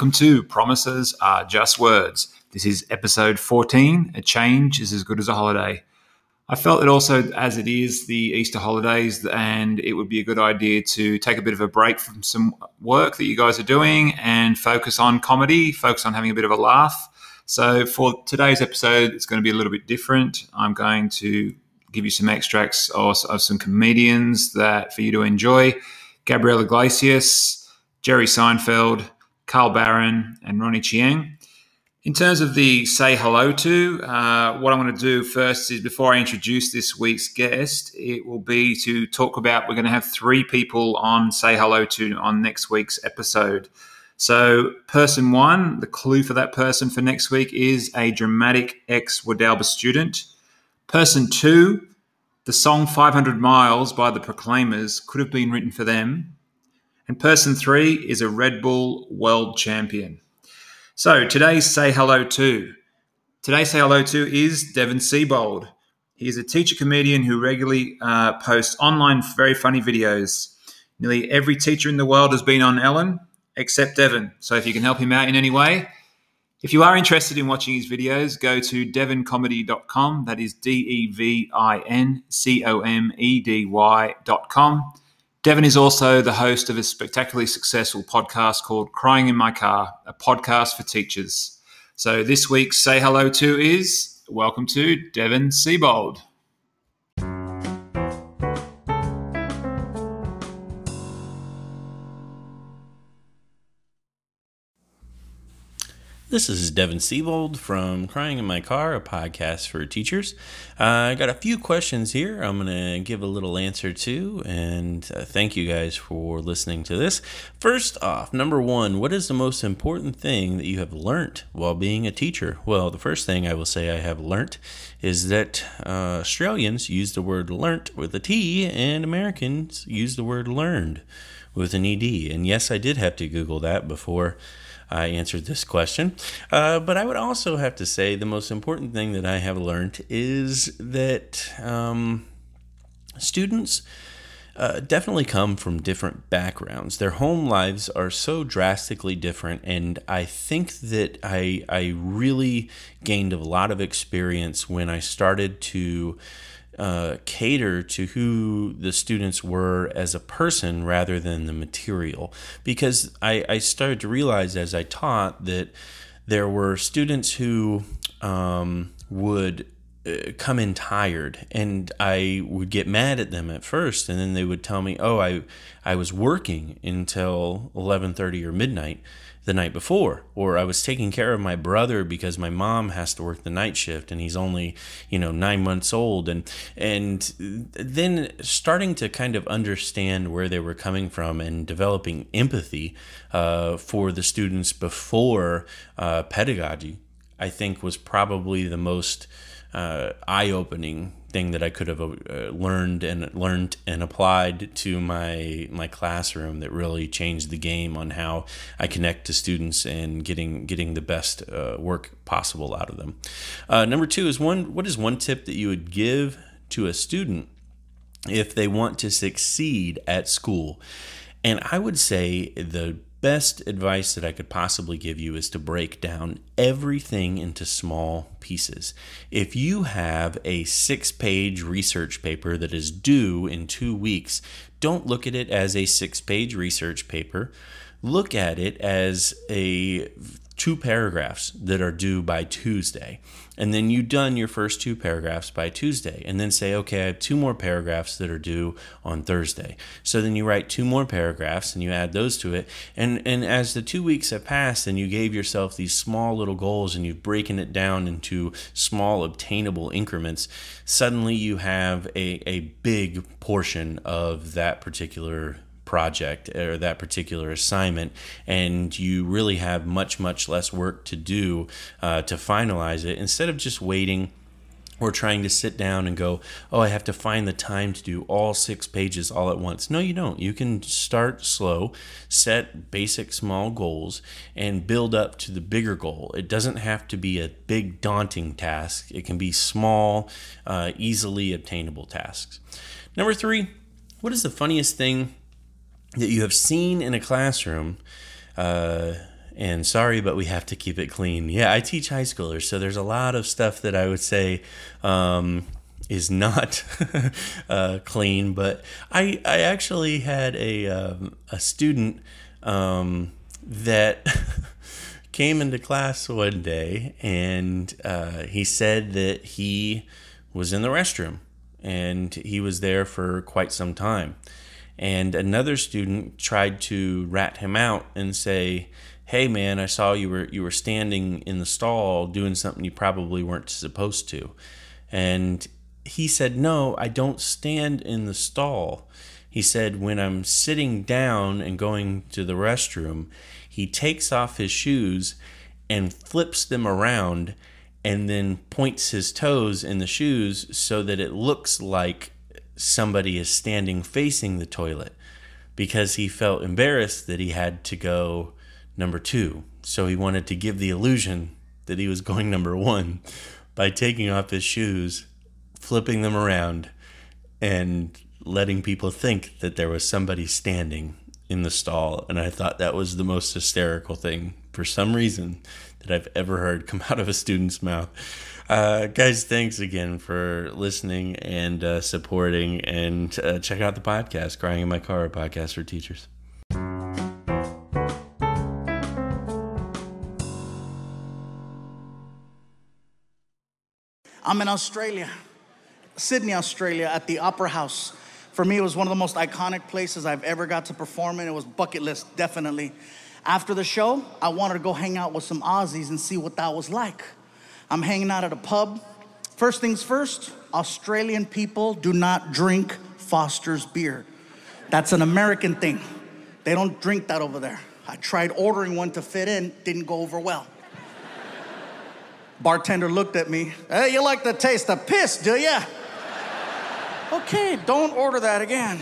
welcome to Promises Are Just Words. This is episode 14 A Change is as Good as a Holiday. I felt that also, as it is the Easter holidays, and it would be a good idea to take a bit of a break from some work that you guys are doing and focus on comedy, focus on having a bit of a laugh. So, for today's episode, it's going to be a little bit different. I'm going to give you some extracts of, some comedians that for you to enjoy Gabriel Iglesias, Jerry Seinfeld, Carl Barron, and Ronny Chieng. In terms of the say hello to, uh, what I'm going to do first is before I introduce this week's guest, it will be to talk about we're going to have three people on say hello to on next week's episode. So, person one, the clue for that person for next week is a dramatic ex Wadalba student. Person two, the song 500 Miles by the Proclaimers could have been written for them. And person three is a Red Bull world champion. So today's Say Hello To. Today's Say Hello To is Devin Siebold. He is a teacher comedian who regularly uh, posts online very funny videos. Nearly every teacher in the world has been on Ellen except Devin. So if you can help him out in any way, if you are interested in watching his videos, go to devincomedy.com. That is D E V I N C O M E D Y.com. Devin is also the host of a spectacularly successful podcast called Crying in My Car, a podcast for teachers. So this week's Say Hello To is welcome to Devin Siebold. This is Devin Siebold from Crying in My Car, a podcast for teachers. Uh, I got a few questions here I'm going to give a little answer to, and uh, thank you guys for listening to this. First off, number one, what is the most important thing that you have learned while being a teacher? Well, the first thing I will say I have learned is that uh, Australians use the word learnt with a T, and Americans use the word learned with an ED. And yes, I did have to Google that before I answered this question. Uh, but I would also have to say the most important thing that I have learned is that um, students. Uh, definitely come from different backgrounds. Their home lives are so drastically different, and I think that I I really gained a lot of experience when I started to uh, cater to who the students were as a person rather than the material. Because I, I started to realize as I taught that there were students who um, would come in tired and I would get mad at them at first and then they would tell me oh I I was working until 11:30 or midnight the night before or I was taking care of my brother because my mom has to work the night shift and he's only you know 9 months old. And and then starting to kind of understand where they were coming from and developing empathy uh, for the students before uh, pedagogy I think was probably the most uh, eye-opening thing that I could have uh, learned and learned and applied to my my classroom that really changed the game on how I connect to students and getting getting the best uh, work possible out of them. Uh, number two is one. What is one tip that you would give to a student if they want to succeed at school? And I would say the best advice that I could possibly give you is to break down everything into small pieces. If you have a six page research paper that is due in two weeks, don't look at it as a six page research paper. Look at it as a two paragraphs that are due by Tuesday. And then you've done your first two paragraphs by Tuesday. And then say, okay, I have two more paragraphs that are due on Thursday. So then you write two more paragraphs and you add those to it. And, and as the two weeks have passed and you gave yourself these small little goals and you've broken it down into small obtainable increments, suddenly you have a, a big portion of that particular project or that particular assignment, and you really have much, much less work to do uh, to finalize it instead of just waiting or trying to sit down and go, oh, I have to find the time to do all six pages all at once. No, you don't. You can start slow, set basic small goals, and build up to the bigger goal. It doesn't have to be a big, daunting task, it can be small, uh, easily obtainable tasks. Number three, what is the funniest thing that you have seen in a classroom uh, and sorry, but we have to keep it clean. Yeah, I teach high schoolers, so there's a lot of stuff that I would say um, is not uh, clean. But I, I actually had a, um, a student um, that came into class one day and uh, he said that he was in the restroom and he was there for quite some time. And another student tried to rat him out and say, "Hey man, I saw you were you were standing in the stall doing something you probably weren't supposed to." And he said, "No, I don't stand in the stall." He said, "When I'm sitting down and going to the restroom, he takes off his shoes and flips them around and then points his toes in the shoes so that it looks like somebody is standing facing the toilet because he felt embarrassed that he had to go number two. So he wanted to give the illusion that he was going number one by taking off his shoes, flipping them around, and letting people think that there was somebody standing in the stall. And I thought that was the most hysterical thing for some reason that I've ever heard come out of a student's mouth. Uh, guys, thanks again for listening and uh, supporting. And uh, check out the podcast, Crying in My Car, a podcast for teachers. I'm in Australia, Sydney, Australia, at the Opera House. For me, it was one of the most iconic places I've ever got to perform in. It was bucket list, definitely. After the show, I wanted to go hang out with some Aussies and see what that was like. I'm hanging out at a pub. First things first, Australian people do not drink Foster's beer. That's an American thing. They don't drink that over there. I tried ordering one to fit in, didn't go over well. Bartender looked at me. Hey, you like the taste of piss, do ya? okay, don't order that again.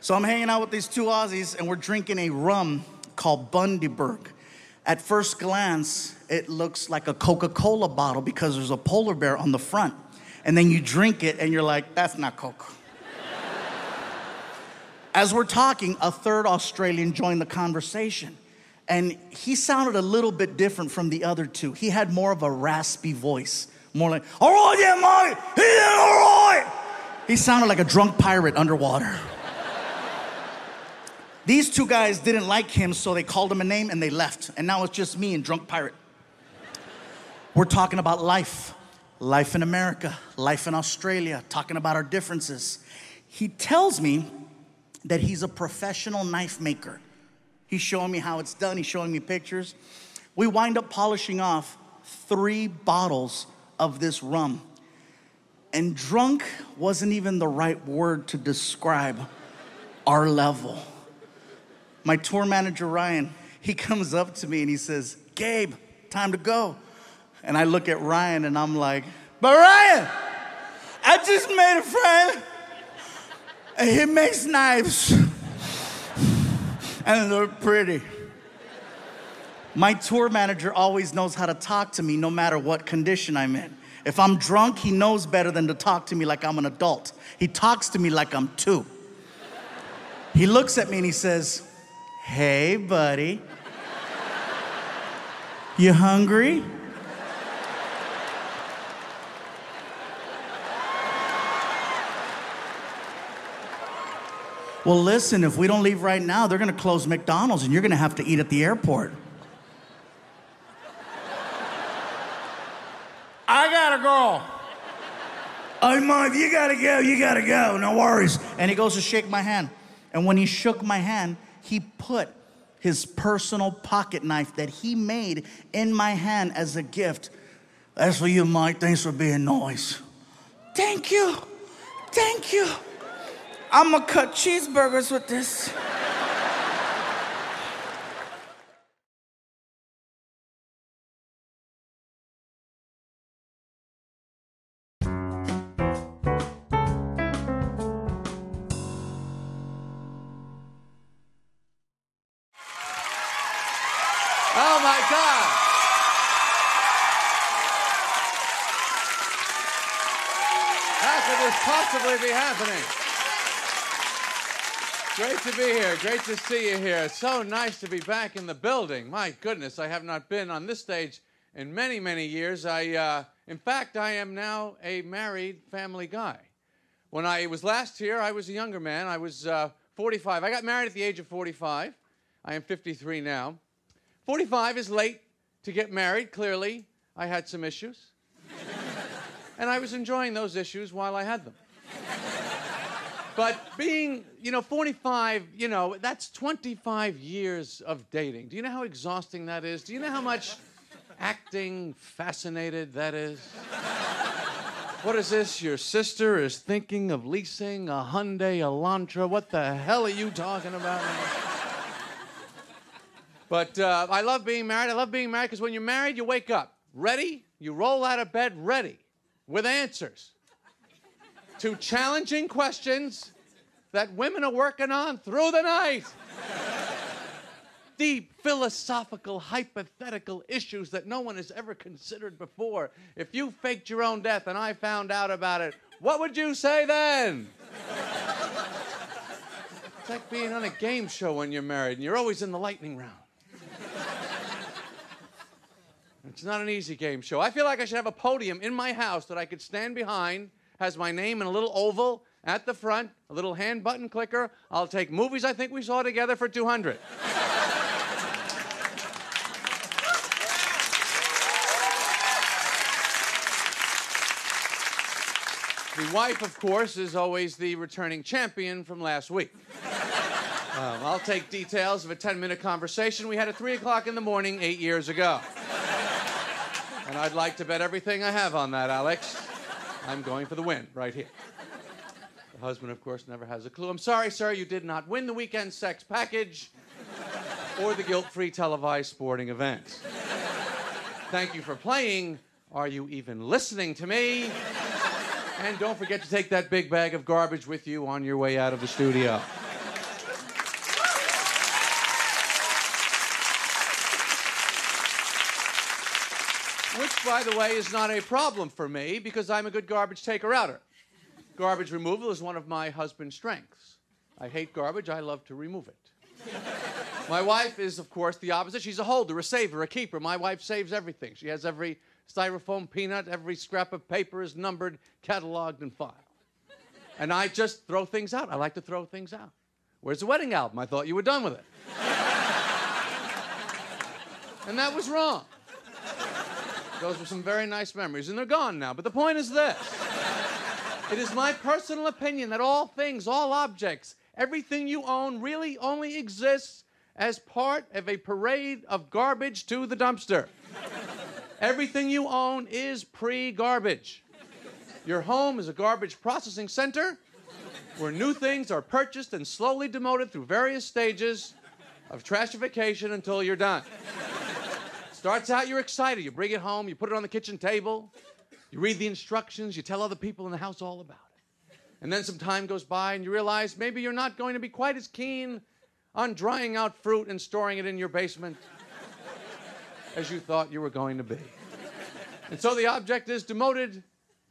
So I'm hanging out with these two Aussies and we're drinking a rum called Bundaberg. At first glance, it looks like a Coca Cola bottle because there's a polar bear on the front. And then you drink it and you're like, that's not Coke. As we're talking, a third Australian joined the conversation. And he sounded a little bit different from the other two. He had more of a raspy voice, more like, all right, yeah, mate, yeah, all right. He sounded like a drunk pirate underwater. These two guys didn't like him, so they called him a name and they left. And now it's just me and Drunk Pirate. We're talking about life life in America, life in Australia, talking about our differences. He tells me that he's a professional knife maker. He's showing me how it's done, he's showing me pictures. We wind up polishing off three bottles of this rum. And drunk wasn't even the right word to describe our level my tour manager, Ryan, he comes up to me and he says, Gabe, time to go. And I look at Ryan and I'm like, but Ryan, I just made a friend and he makes knives and they're pretty. My tour manager always knows how to talk to me no matter what condition I'm in. If I'm drunk, he knows better than to talk to me like I'm an adult. He talks to me like I'm two. He looks at me and he says, Hey, buddy. You hungry? Well, listen, if we don't leave right now, they're gonna close McDonald's and you're gonna have to eat at the airport. I gotta go. Oh, Mom, you gotta go, you gotta go, no worries. And he goes to shake my hand. And when he shook my hand, he put his personal pocket knife that he made in my hand as a gift. That's for you, Mike. Thanks for being nice. Thank you. Thank you. I'm gonna cut cheeseburgers with this. Great to see you here. So nice to be back in the building. My goodness, I have not been on this stage in many, many years. I, uh, in fact, I am now a married family guy. When I was last here, I was a younger man. I was uh, 45. I got married at the age of 45. I am 53 now. 45 is late to get married, clearly. I had some issues. and I was enjoying those issues while I had them. But being, you know, 45, you know, that's 25 years of dating. Do you know how exhausting that is? Do you know how much acting fascinated that is? What is this? Your sister is thinking of leasing a Hyundai Elantra. What the hell are you talking about? but uh, I love being married. I love being married because when you're married, you wake up ready, you roll out of bed ready with answers to challenging questions that women are working on through the night. Deep philosophical, hypothetical issues that no one has ever considered before. If you faked your own death and I found out about it, what would you say then? it's like being on a game show when you're married and you're always in the lightning round. It's not an easy game show. I feel like I should have a podium in my house that I could stand behind has my name in a little oval at the front, a little hand button clicker. I'll take movies I think we saw together for 200. the wife, of course, is always the returning champion from last week. Um, I'll take details of a 10 minute conversation we had at 3 o'clock in the morning eight years ago. And I'd like to bet everything I have on that, Alex. I'm going for the win right here. The husband, of course, never has a clue. I'm sorry, sir, you did not win the weekend sex package or the guilt free televised sporting event. Thank you for playing. Are you even listening to me? And don't forget to take that big bag of garbage with you on your way out of the studio. By the way, is not a problem for me because I'm a good garbage taker outer. Garbage removal is one of my husband's strengths. I hate garbage, I love to remove it. My wife is, of course, the opposite. She's a holder, a saver, a keeper. My wife saves everything. She has every styrofoam peanut, every scrap of paper is numbered, cataloged, and filed. And I just throw things out. I like to throw things out. Where's the wedding album? I thought you were done with it. and that was wrong. Those were some very nice memories, and they're gone now. But the point is this it is my personal opinion that all things, all objects, everything you own really only exists as part of a parade of garbage to the dumpster. Everything you own is pre garbage. Your home is a garbage processing center where new things are purchased and slowly demoted through various stages of trashification until you're done. Starts out, you're excited. You bring it home, you put it on the kitchen table, you read the instructions, you tell other people in the house all about it. And then some time goes by and you realize maybe you're not going to be quite as keen on drying out fruit and storing it in your basement as you thought you were going to be. And so the object is demoted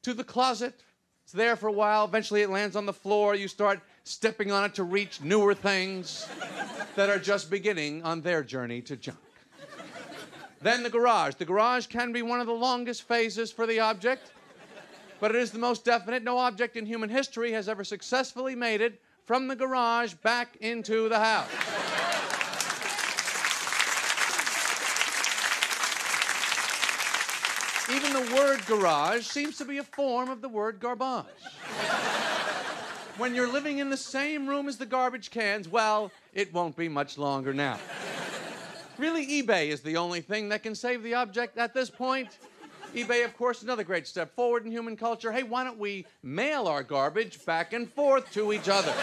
to the closet. It's there for a while. Eventually it lands on the floor. You start stepping on it to reach newer things that are just beginning on their journey to junk. Then the garage. The garage can be one of the longest phases for the object, but it is the most definite. No object in human history has ever successfully made it from the garage back into the house. Even the word garage seems to be a form of the word garbage. when you're living in the same room as the garbage cans, well, it won't be much longer now. Really, eBay is the only thing that can save the object at this point. eBay, of course, another great step forward in human culture. Hey, why don't we mail our garbage back and forth to each other?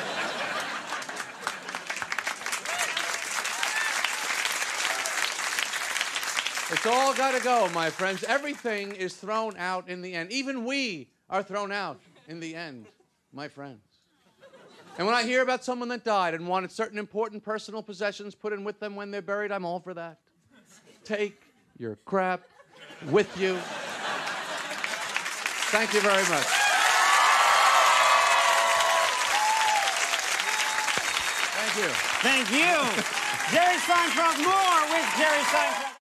It's all got to go, my friends. Everything is thrown out in the end. Even we are thrown out in the end, my friends. And when I hear about someone that died and wanted certain important personal possessions put in with them when they're buried, I'm all for that. Take your crap with you. Thank you very much. Thank you. Thank you. Jerry Seinfeld, more with Jerry Seinfeld.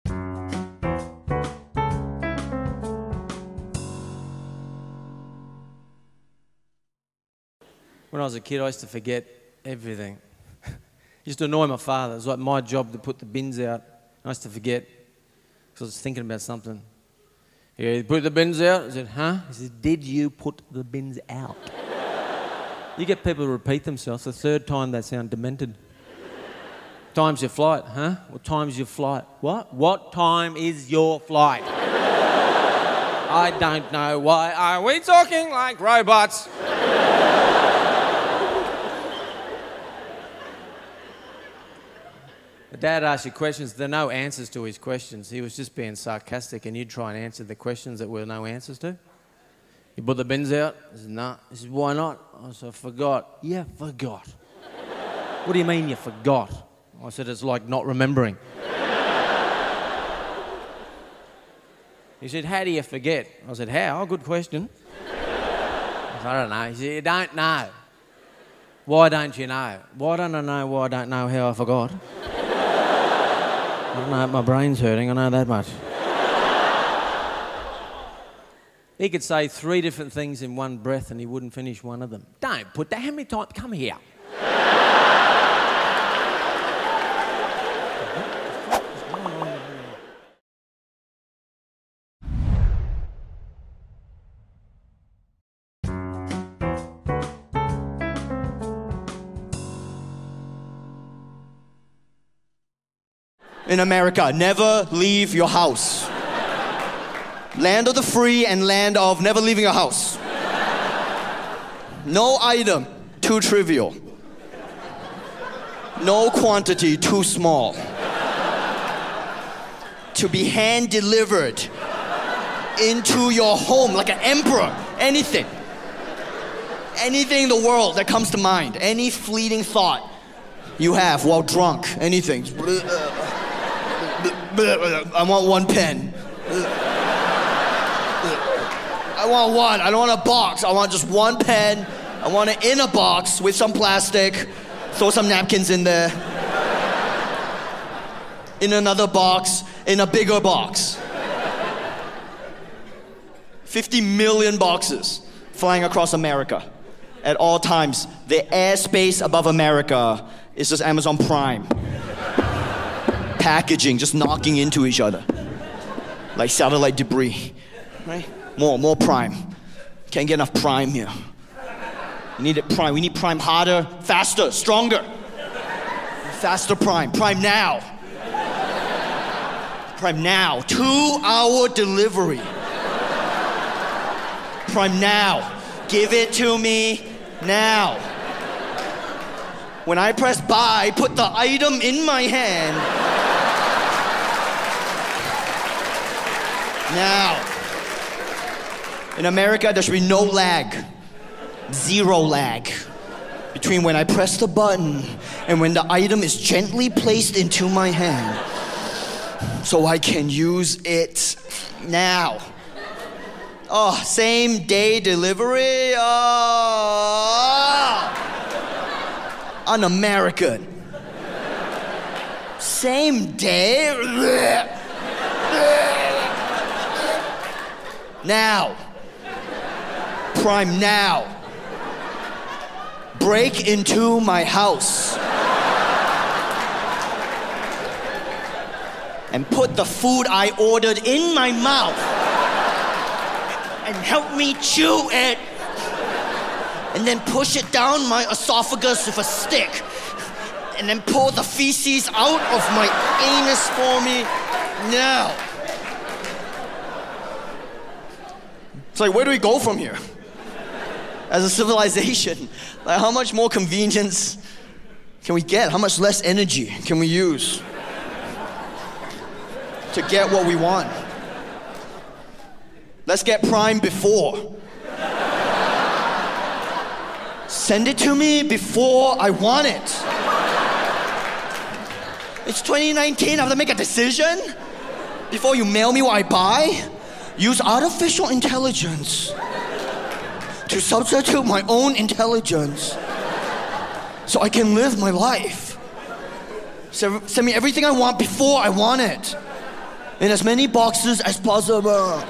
I was a kid, I used to forget everything. used to annoy my father. It was like my job to put the bins out. I used to forget because I was thinking about something. Yeah, you put the bins out? I said, huh? He said, did you put the bins out? you get people to repeat themselves. The third time they sound demented. Time's your flight, huh? What time's your flight? What? What time is your flight? I don't know why are we talking like robots? Dad asked you questions, there are no answers to his questions. He was just being sarcastic, and you'd try and answer the questions that were no answers to. You put the bins out? I said, no. He said, why not? I said, I forgot. Yeah, forgot. what do you mean you forgot? I said, it's like not remembering. he said, how do you forget? I said, how? Good question. I said, I don't know. He said, you don't know. Why don't you know? Why don't I know why I don't know how I forgot? I don't know, my brain's hurting, I know that much. he could say three different things in one breath and he wouldn't finish one of them. Don't put that, how many times? Come here. In America. Never leave your house. land of the free and land of never leaving your house. No item too trivial. No quantity too small. To be hand delivered into your home like an emperor. Anything. Anything in the world that comes to mind. Any fleeting thought you have while drunk. Anything. I want one pen. I want one. I don't want a box. I want just one pen. I want it in a box with some plastic. Throw some napkins in there. In another box. In a bigger box. 50 million boxes flying across America at all times. The airspace above America is just Amazon Prime packaging just knocking into each other like satellite debris. Right? More, more prime. Can't get enough prime here. We need it prime. We need prime harder, faster, stronger. Faster prime. Prime now. Prime now. Two hour delivery. Prime now. Give it to me now. When I press buy, put the item in my hand. Now, in America, there should be no lag, zero lag between when I press the button and when the item is gently placed into my hand so I can use it now. Oh, same day delivery? Oh, un American. Same day? Now. Prime now. Break into my house. And put the food I ordered in my mouth. And help me chew it. And then push it down my esophagus with a stick. And then pour the feces out of my anus for me now. It's like, where do we go from here? As a civilization, like, how much more convenience can we get? How much less energy can we use to get what we want? Let's get Prime before. Send it to me before I want it. It's 2019, I have to make a decision before you mail me what I buy use artificial intelligence to substitute my own intelligence so I can live my life. Send me everything I want before I want it. In as many boxes as possible.